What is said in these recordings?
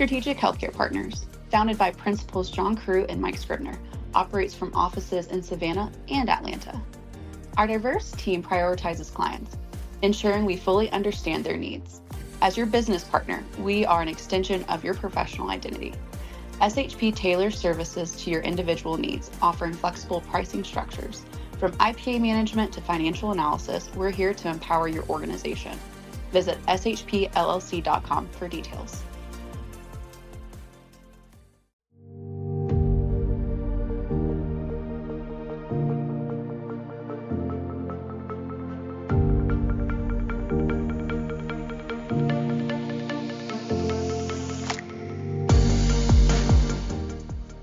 Strategic Healthcare Partners, founded by Principals John Crew and Mike Scribner, operates from offices in Savannah and Atlanta. Our diverse team prioritizes clients, ensuring we fully understand their needs. As your business partner, we are an extension of your professional identity. SHP tailors services to your individual needs, offering flexible pricing structures. From IPA management to financial analysis, we're here to empower your organization. Visit shpllc.com for details.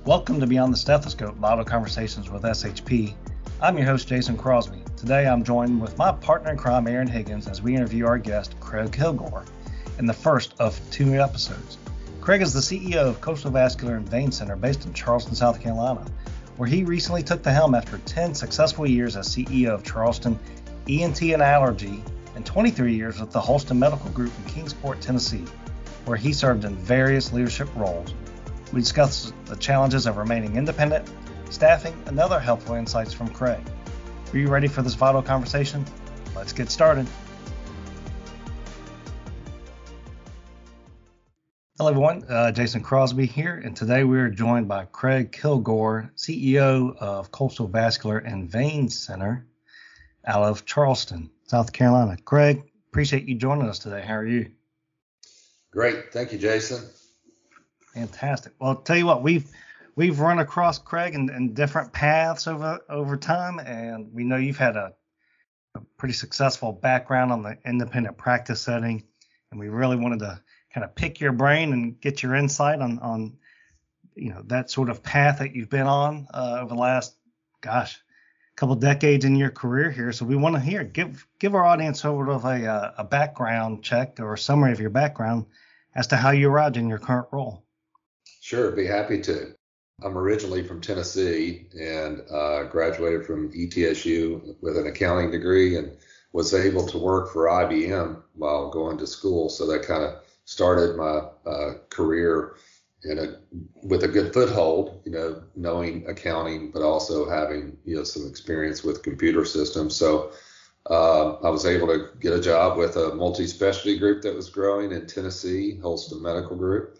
Welcome to Beyond the Stethoscope Vital Conversations with SHP. I'm your host, Jason Crosby. Today I'm joined with my partner in crime, Aaron Higgins, as we interview our guest, Craig Kilgore, in the first of two episodes. Craig is the CEO of Coastal Vascular and Vein Center based in Charleston, South Carolina, where he recently took the helm after 10 successful years as CEO of Charleston ENT and Allergy and 23 years with the Holston Medical Group in Kingsport, Tennessee, where he served in various leadership roles we discuss the challenges of remaining independent, staffing, and other helpful insights from Craig. Are you ready for this vital conversation? Let's get started. Hello, everyone. Uh, Jason Crosby here, and today we are joined by Craig Kilgore, CEO of Coastal Vascular and Vein Center out of Charleston, South Carolina. Craig, appreciate you joining us today. How are you? Great. Thank you, Jason. Fantastic. Well, I'll tell you what, we've we've run across Craig in, in different paths over over time, and we know you've had a, a, pretty successful background on the independent practice setting, and we really wanted to kind of pick your brain and get your insight on on you know that sort of path that you've been on uh, over the last gosh couple decades in your career here. So we want to hear give give our audience sort of a uh, a background check or a summary of your background as to how you arrived in your current role. Sure, be happy to. I'm originally from Tennessee and uh, graduated from ETSU with an accounting degree and was able to work for IBM while going to school. So that kind of started my uh, career in a with a good foothold, you know, knowing accounting, but also having you know some experience with computer systems. So uh, I was able to get a job with a multi-specialty group that was growing in Tennessee, Holston Medical Group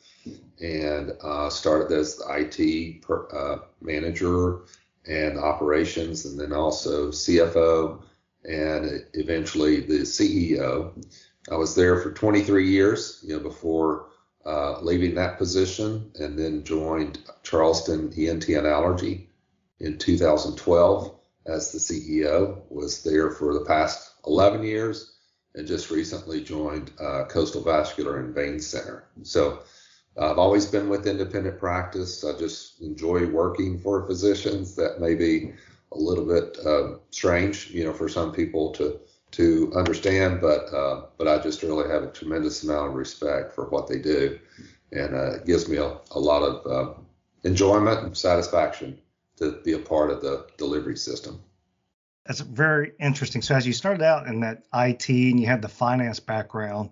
and uh, started as the IT per, uh, manager and operations, and then also CFO, and eventually the CEO. I was there for 23 years, you know, before uh, leaving that position, and then joined Charleston ENT and Allergy in 2012 as the CEO. Was there for the past 11 years, and just recently joined uh, Coastal Vascular and Vein Center. So I've always been with independent practice. I just enjoy working for physicians. That may be a little bit uh, strange, you know, for some people to to understand, but uh, but I just really have a tremendous amount of respect for what they do, and uh, it gives me a, a lot of uh, enjoyment and satisfaction to be a part of the delivery system. That's very interesting. So as you started out in that IT and you had the finance background,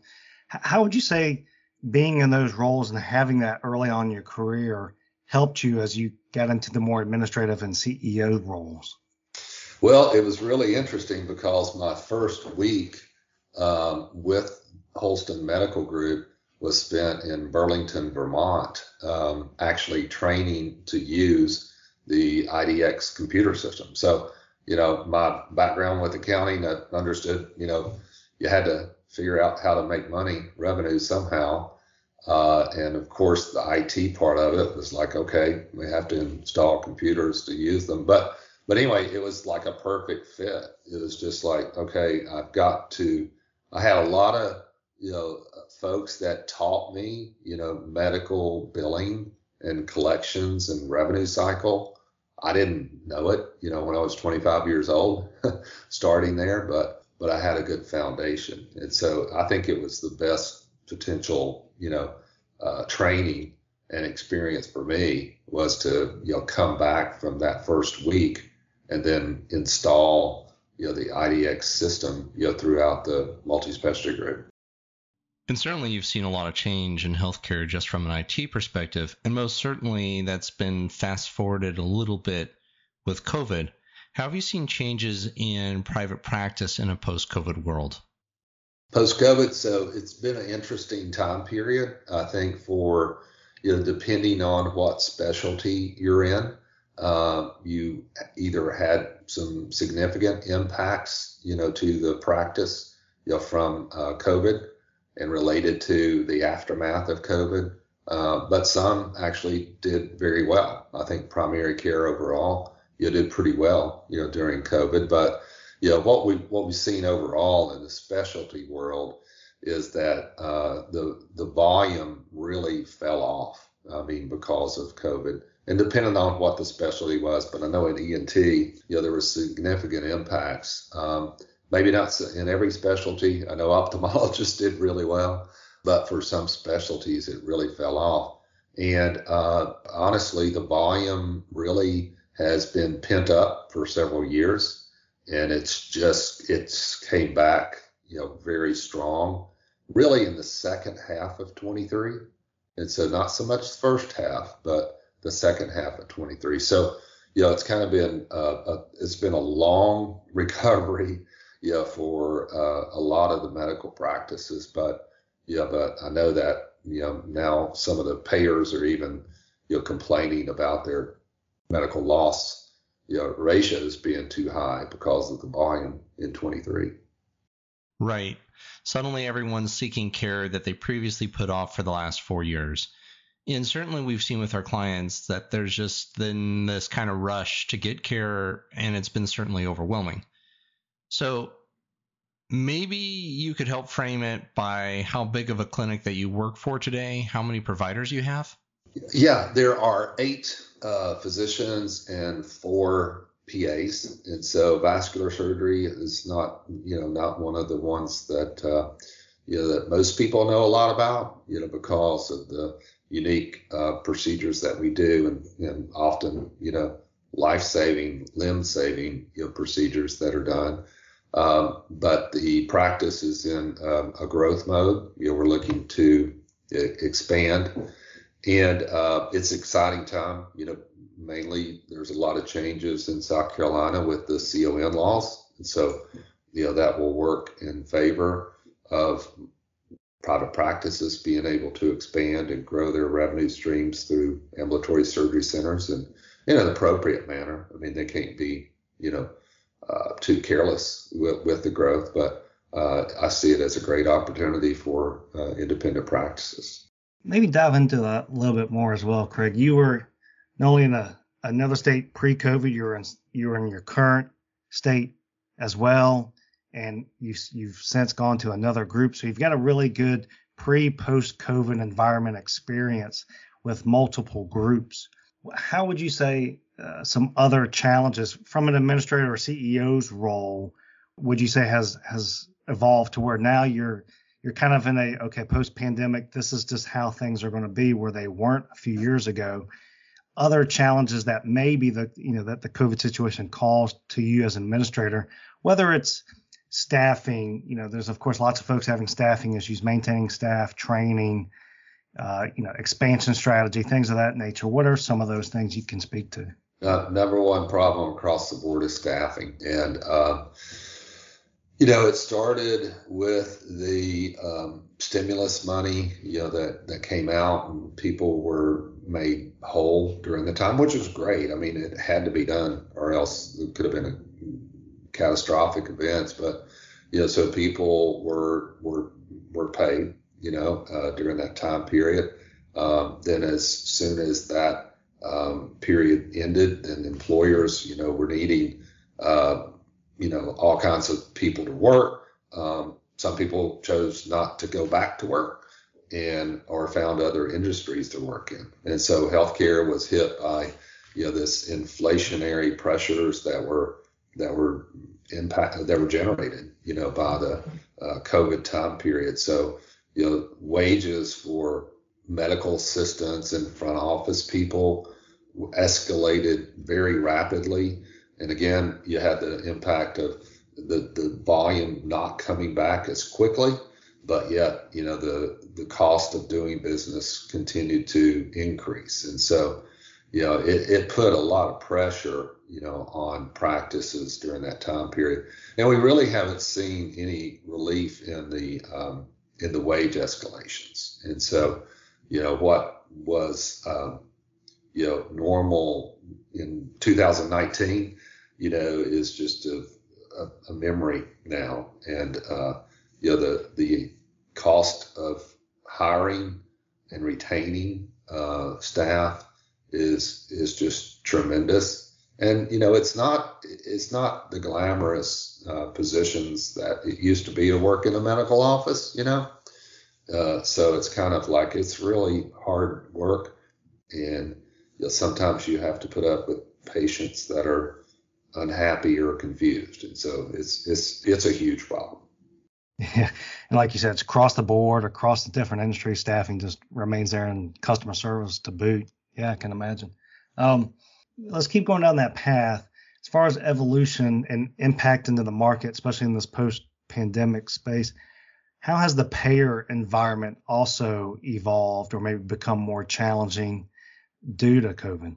how would you say being in those roles and having that early on in your career helped you as you got into the more administrative and CEO roles? Well, it was really interesting because my first week um, with Holston Medical Group was spent in Burlington, Vermont, um, actually training to use the IDX computer system. So, you know, my background with accounting, I understood, you know, you had to figure out how to make money, revenue somehow. Uh, and of course, the IT part of it was like, okay, we have to install computers to use them. But but anyway, it was like a perfect fit. It was just like, okay, I've got to. I had a lot of you know folks that taught me, you know, medical billing and collections and revenue cycle. I didn't know it, you know, when I was 25 years old, starting there, but but I had a good foundation, and so I think it was the best potential, you know, uh, training and experience for me was to, you know, come back from that first week and then install, you know, the IDX system, you know, throughout the multi-specialty group. And certainly you've seen a lot of change in healthcare just from an IT perspective. And most certainly that's been fast forwarded a little bit with COVID. How have you seen changes in private practice in a post COVID world? Post COVID, so it's been an interesting time period, I think, for, you know, depending on what specialty you're in. Uh, you either had some significant impacts, you know, to the practice, you know, from uh, COVID and related to the aftermath of COVID. Uh, but some actually did very well. I think primary care overall, you did pretty well, you know, during COVID. But you know what we what we've seen overall in the specialty world is that uh, the the volume really fell off. I mean, because of COVID, and depending on what the specialty was, but I know in ENT, you know, there were significant impacts. Um, maybe not in every specialty. I know ophthalmologists did really well, but for some specialties, it really fell off. And uh, honestly, the volume really has been pent up for several years, and it's just it's came back, you know, very strong, really in the second half of 23. And so not so much the first half, but the second half of 23. So you know, it's kind of been uh, a, it's been a long recovery yeah, for uh, a lot of the medical practices. But yeah, but I know that you know now some of the payers are even you know complaining about their medical loss you know ratios being too high because of the volume in 23. Right. Suddenly everyone's seeking care that they previously put off for the last four years. And certainly we've seen with our clients that there's just then this kind of rush to get care and it's been certainly overwhelming. So maybe you could help frame it by how big of a clinic that you work for today, how many providers you have? Yeah, there are eight uh, physicians and four PAs, and so vascular surgery is not, you know, not one of the ones that, uh, you know, that most people know a lot about, you know, because of the unique uh, procedures that we do, and, and often, you know, life-saving, limb-saving, you know, procedures that are done. Um, but the practice is in um, a growth mode. You know, we're looking to expand, and uh, it's exciting time. You know, mainly there's a lot of changes in South Carolina with the CON laws, and so you know that will work in favor of private practices being able to expand and grow their revenue streams through ambulatory surgery centers and in an appropriate manner. I mean, they can't be, you know, uh, too careless with, with, the growth, but uh, I see it as a great opportunity for uh, independent practices. Maybe dive into that a little bit more as well, Craig. You were not only in a, another state pre-COVID, you were in you were in your current state as well, and you, you've since gone to another group. So you've got a really good pre-post COVID environment experience with multiple groups. How would you say uh, some other challenges from an administrator or CEO's role would you say has has evolved to where now you're you're kind of in a okay post pandemic this is just how things are going to be where they weren't a few years ago. Other challenges that maybe the you know that the covid situation calls to you as an administrator whether it's staffing you know there's of course lots of folks having staffing issues maintaining staff training uh, you know expansion strategy things of that nature. What are some of those things you can speak to? Uh, number one problem across the board is staffing. And, uh, you know, it started with the um, stimulus money, you know, that, that came out and people were made whole during the time, which was great. I mean, it had to be done or else it could have been a catastrophic events. But, you know, so people were, were, were paid, you know, uh, during that time period. Um, then as soon as that um, period ended and employers, you know, were needing, uh, you know, all kinds of people to work. Um, some people chose not to go back to work and or found other industries to work in. And so healthcare was hit by, you know, this inflationary pressures that were that were impact that were generated, you know, by the uh, COVID time period. So, you know, wages for medical assistants and front office people escalated very rapidly. And again, you had the impact of the, the volume not coming back as quickly. but yet, you know, the the cost of doing business continued to increase, and so, you know, it, it put a lot of pressure, you know, on practices during that time period, and we really haven't seen any relief in the um, in the wage escalations, and so, you know, what was um, you know normal in 2019, you know, is just a, a, a memory now, and uh, you know the the cost of hiring and retaining uh, staff is is just tremendous. And you know, it's not it's not the glamorous uh, positions that it used to be to work in a medical office. You know, uh, so it's kind of like it's really hard work, and you know, sometimes you have to put up with patients that are unhappy or confused, and so it's it's it's a huge problem. Yeah, and like you said, it's across the board, across the different industry. Staffing just remains there, and customer service to boot. Yeah, I can imagine. Um, let's keep going down that path. As far as evolution and impact into the market, especially in this post-pandemic space, how has the payer environment also evolved, or maybe become more challenging due to COVID?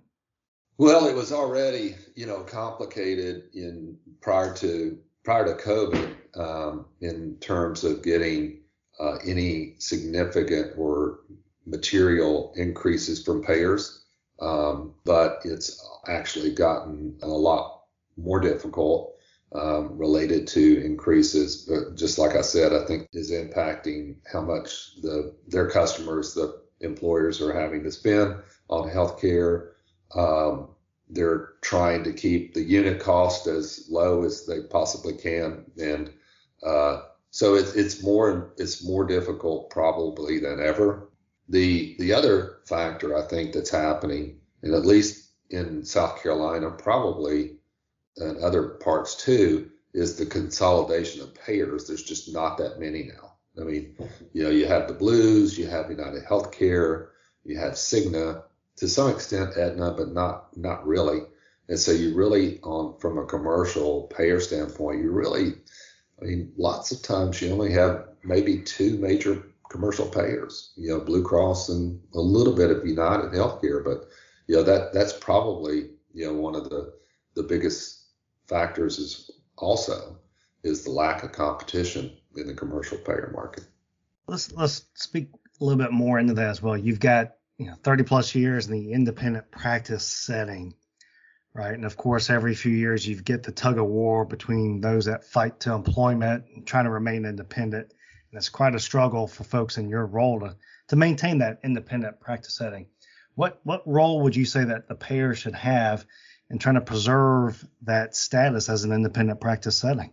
Well, it was already, you know, complicated in prior to prior to COVID um, in terms of getting uh, any significant or material increases from payers, um, but it's actually gotten a lot more difficult um, related to increases. But just like I said, I think is impacting how much the their customers, the employers, are having to spend on healthcare. Um, they're trying to keep the unit cost as low as they possibly can, and uh, so it's it's more it's more difficult probably than ever. The the other factor I think that's happening, and at least in South Carolina, probably and other parts too, is the consolidation of payers. There's just not that many now. I mean, you know, you have the Blues, you have United Healthcare, you have Cigna, to some extent Aetna, but not not really. And so you really, on from a commercial payer standpoint, you really, I mean, lots of times you only have maybe two major commercial payers, you know, Blue Cross and a little bit of United Healthcare, but you know that that's probably you know one of the the biggest factors is also is the lack of competition in the commercial payer market. Let's let's speak a little bit more into that as well. You've got you know 30 plus years in the independent practice setting right? And of course every few years you get the tug of war between those that fight to employment and trying to remain independent. And it's quite a struggle for folks in your role to to maintain that independent practice setting. What what role would you say that the payer should have in trying to preserve that status as an independent practice setting?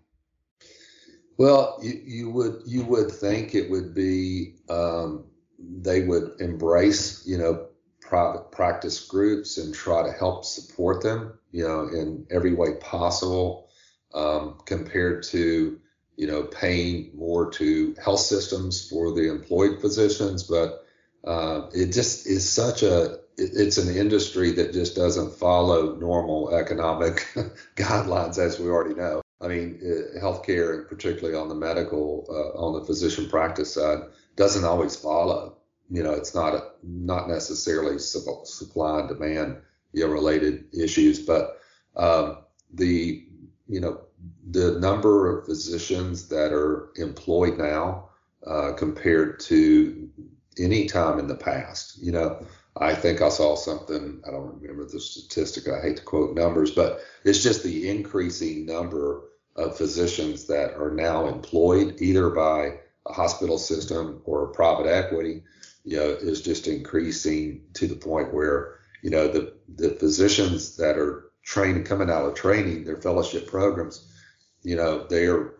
Well you, you would you would think it would be um, they would embrace, you know, private practice groups and try to help support them, you know, in every way possible, um, compared to, you know, paying more to health systems for the employed physicians. But uh, it just is such a it's an industry that just doesn't follow normal economic guidelines, as we already know. I mean, uh, healthcare, particularly on the medical, uh, on the physician practice side, doesn't always follow. You know, it's not a, not necessarily supply and demand you know, related issues, but um, the you know the number of physicians that are employed now uh, compared to any time in the past. You know, I think I saw something. I don't remember the statistic. I hate to quote numbers, but it's just the increasing number of physicians that are now employed either by a hospital system or private equity, you know, is just increasing to the point where, you know, the, the physicians that are trained coming out of training, their fellowship programs, you know, they are,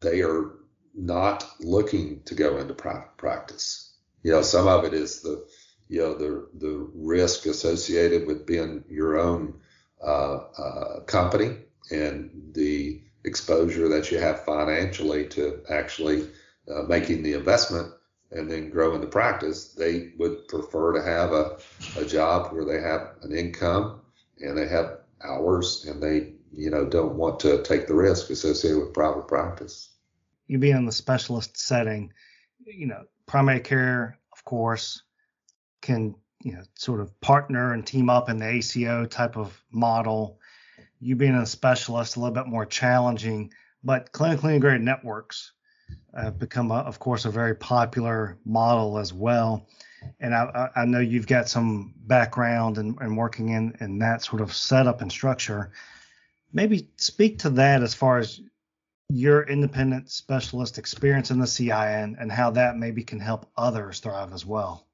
they are not looking to go into private practice. You know, some of it is the, you know, the, the risk associated with being your own uh, uh, company and the exposure that you have financially to actually uh, making the investment and then growing the practice, they would prefer to have a, a job where they have an income and they have hours and they, you know, don't want to take the risk associated with private practice. You being in the specialist setting, you know, primary care, of course, can you know sort of partner and team up in the ACO type of model. You being a specialist, a little bit more challenging, but clinically integrated networks have become, a, of course, a very popular model as well. And I, I know you've got some background and in working in, in that sort of setup and structure. Maybe speak to that as far as your independent specialist experience in the CIN and how that maybe can help others thrive as well.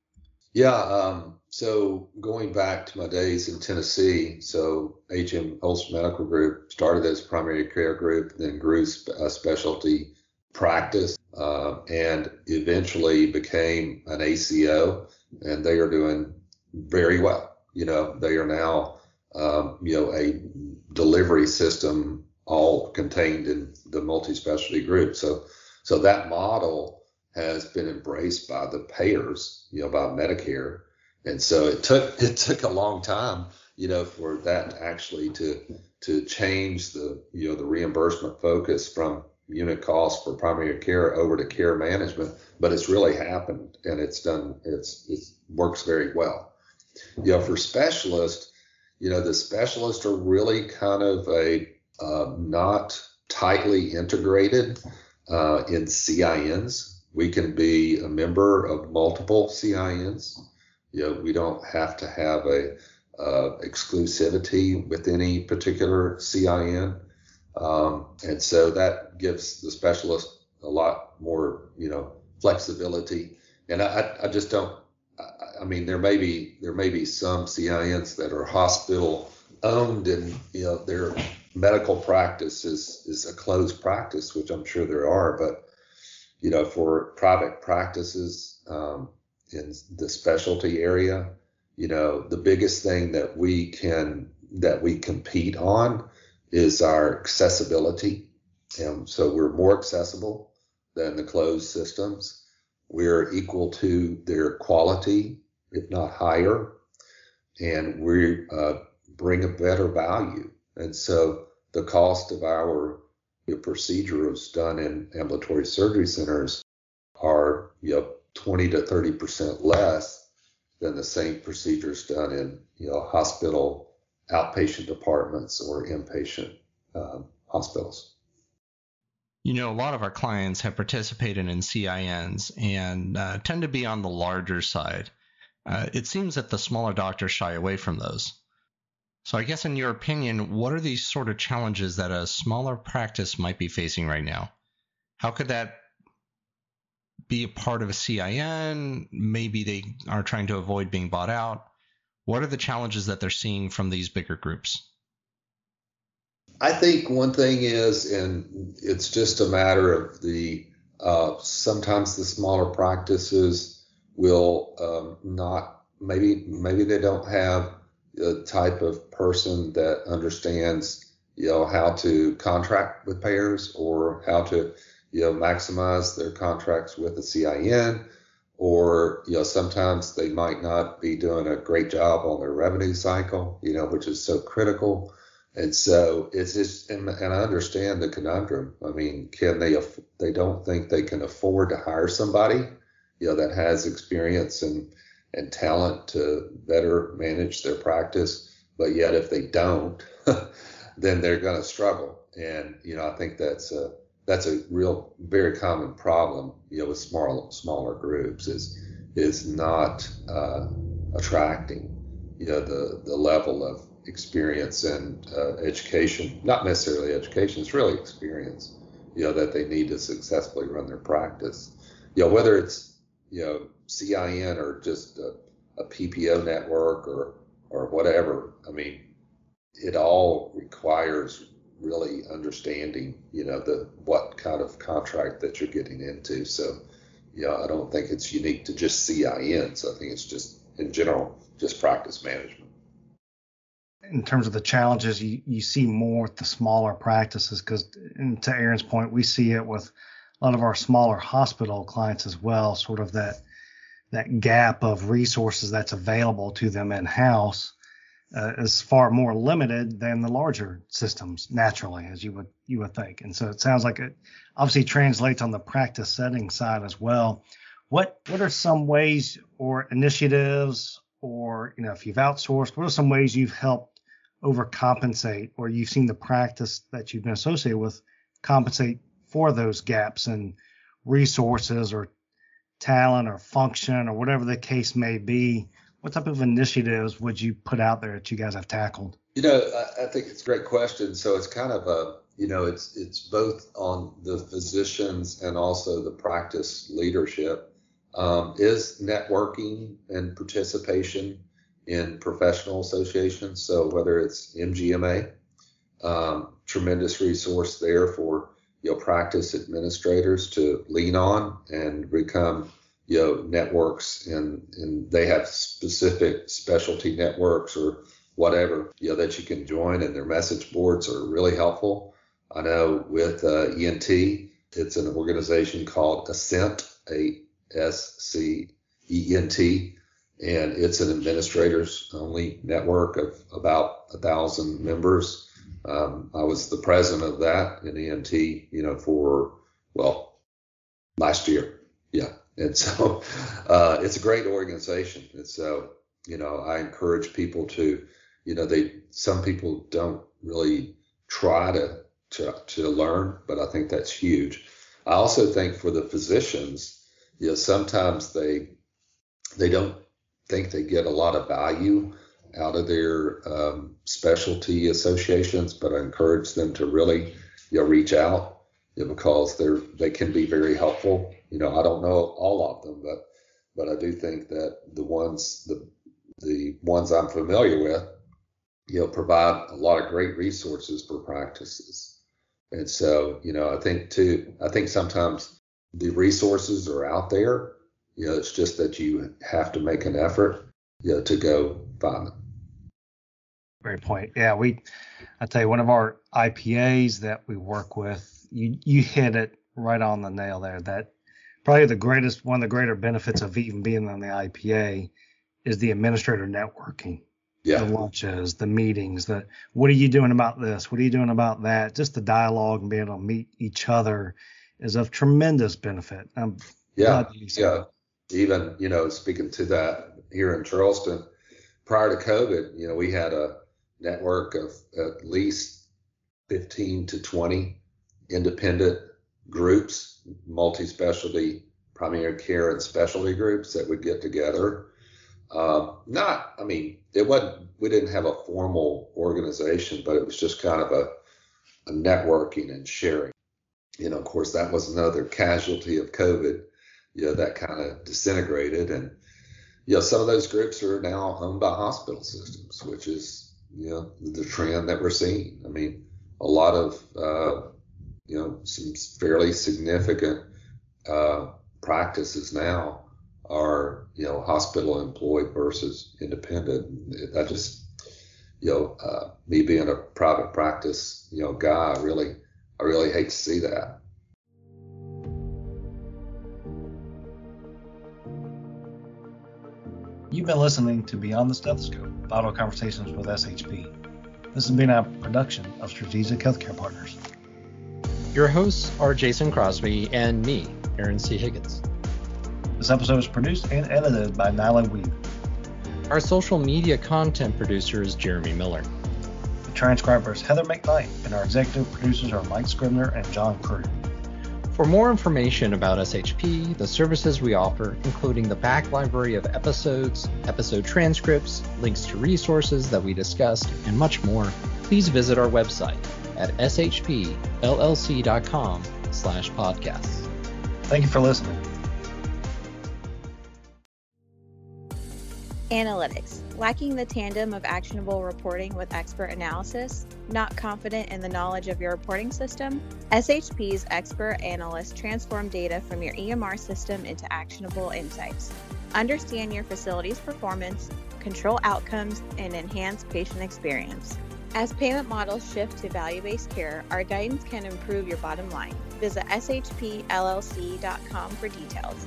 Yeah. Um, so going back to my days in Tennessee, so HM Holston Medical Group started as primary care group, then grew a specialty practice, uh, and eventually became an ACO, and they are doing very well. You know, they are now, um, you know, a delivery system all contained in the multi-specialty group. So, so that model has been embraced by the payers, you know, by Medicare, and so it took it took a long time, you know, for that actually to to change the you know the reimbursement focus from unit cost for primary care over to care management, but it's really happened and it's done it's it works very well. You know, for specialists, you know, the specialists are really kind of a uh, not tightly integrated uh, in CINs. We can be a member of multiple CINs. You know, we don't have to have a uh, exclusivity with any particular CIN. Um, and so that gives the specialist a lot more, you know, flexibility. And I, I just don't, I, I mean, there may be, there may be some CINs that are hospital owned and, you know, their medical practice is, is a closed practice, which I'm sure there are, but, you know, for private practices, um, in the specialty area, you know, the biggest thing that we can, that we compete on is our accessibility. And so we're more accessible than the closed systems. We're equal to their quality, if not higher, and we uh, bring a better value. And so the cost of our procedures done in ambulatory surgery centers are you know 20 to 30 percent less than the same procedures done in you know hospital outpatient departments or inpatient um, hospitals. You know, a lot of our clients have participated in CINs and uh, tend to be on the larger side. Uh, it seems that the smaller doctors shy away from those. So, I guess, in your opinion, what are these sort of challenges that a smaller practice might be facing right now? How could that be a part of a CIN? Maybe they are trying to avoid being bought out. What are the challenges that they're seeing from these bigger groups? I think one thing is, and it's just a matter of the uh, sometimes the smaller practices will um, not maybe maybe they don't have the type of person that understands you know how to contract with payers or how to you know maximize their contracts with the CIN or you know sometimes they might not be doing a great job on their revenue cycle you know which is so critical. And so it's just and, and i understand the conundrum. I mean can they they don't think they can afford to hire somebody you know that has experience and and talent to better manage their practice. But yet if they don't then they're going to struggle. And you know i think that's a that's a real very common problem you know with small smaller groups is is not uh, attracting you know the the level of experience and uh, education not necessarily education it's really experience you know that they need to successfully run their practice. You know whether it's you know CIN or just a, a PPO network or or whatever I mean it all requires really understanding, you know, the what kind of contract that you're getting into. So, yeah, I don't think it's unique to just CINs. I think it's just in general, just practice management. In terms of the challenges, you, you see more with the smaller practices because, to Aaron's point, we see it with a lot of our smaller hospital clients as well. Sort of that that gap of resources that's available to them in house uh, is far more limited than the larger systems naturally, as you would you would think. And so it sounds like it obviously translates on the practice setting side as well. What what are some ways or initiatives or you know if you've outsourced, what are some ways you've helped overcompensate or you've seen the practice that you've been associated with compensate for those gaps in resources or talent or function or whatever the case may be what type of initiatives would you put out there that you guys have tackled? You know, I, I think it's a great question. So it's kind of a, you know, it's it's both on the physicians and also the practice leadership. Um, is networking and participation in professional associations. So whether it's MGMA, um, tremendous resource there for you know practice administrators to lean on and become you know networks and and they have specific specialty networks or whatever you know that you can join and their message boards are really helpful. I know with uh, ent it's an organization called ascent a s c e n t and it's an administrators only network of about a thousand members. Um, i was the president of that in ent you know for well last year. Yeah and so uh, it's a great organization. And so, you know, I encourage people to, you know, they some people don't really try to to to learn, but I think that's huge. I also think for the physicians, you know, sometimes they they don't think they get a lot of value out of their um, specialty associations, but I encourage them to really, you know, reach out because they're they can be very helpful you know, I don't know all of them, but but I do think that the ones the the ones I'm familiar with, you know, provide a lot of great resources for practices. And so, you know, I think too, I think sometimes the resources are out there. You know, it's just that you have to make an effort, you know, to go find them. Great point. Yeah, we, I tell you, one of our IPAs that we work with, you you hit it right on the nail there. That probably the greatest one of the greater benefits of even being on the IPA is the administrator networking. Yeah. The lunches, the meetings, the what are you doing about this? What are you doing about that? Just the dialogue and being able to meet each other is of tremendous benefit. I'm yeah, yeah. Even you know, speaking to that here in Charleston, prior to COVID, you know, we had a network of at least 15 to 20 independent groups, multi-specialty primary care and specialty groups that would get together. Um, not, I mean, it wasn't. We didn't have a formal organization, but it was just kind of a, a networking and sharing. You know, of course, that was another casualty of COVID. You know, that kind of disintegrated, and you know, some of those groups are now owned by hospital systems, which is you know the trend that we're seeing. I mean, a lot of uh, you know, some fairly significant uh, practices now are, you know, hospital employed versus independent. I just, you know, uh, me being a private practice, you know, guy, I really, I really hate to see that. You've been listening to Beyond the Stethoscope, Vital Conversations with SHP. This has been a production of Strategic Healthcare Partners. Your hosts are Jason Crosby and me, Aaron C. Higgins. This episode was produced and edited by Nyla Weave. Our social media content producer is Jeremy Miller. The transcriber is Heather McKnight, and our executive producers are Mike Scribner and John Crew. For more information about SHP, the services we offer, including the back library of episodes, episode transcripts, links to resources that we discussed, and much more, please visit our website at shpllc.com slash podcasts. Thank you for listening. Analytics. Lacking the tandem of actionable reporting with expert analysis? Not confident in the knowledge of your reporting system? SHP's expert analysts transform data from your EMR system into actionable insights. Understand your facility's performance, control outcomes, and enhance patient experience. As payment models shift to value based care, our guidance can improve your bottom line. Visit shpllc.com for details.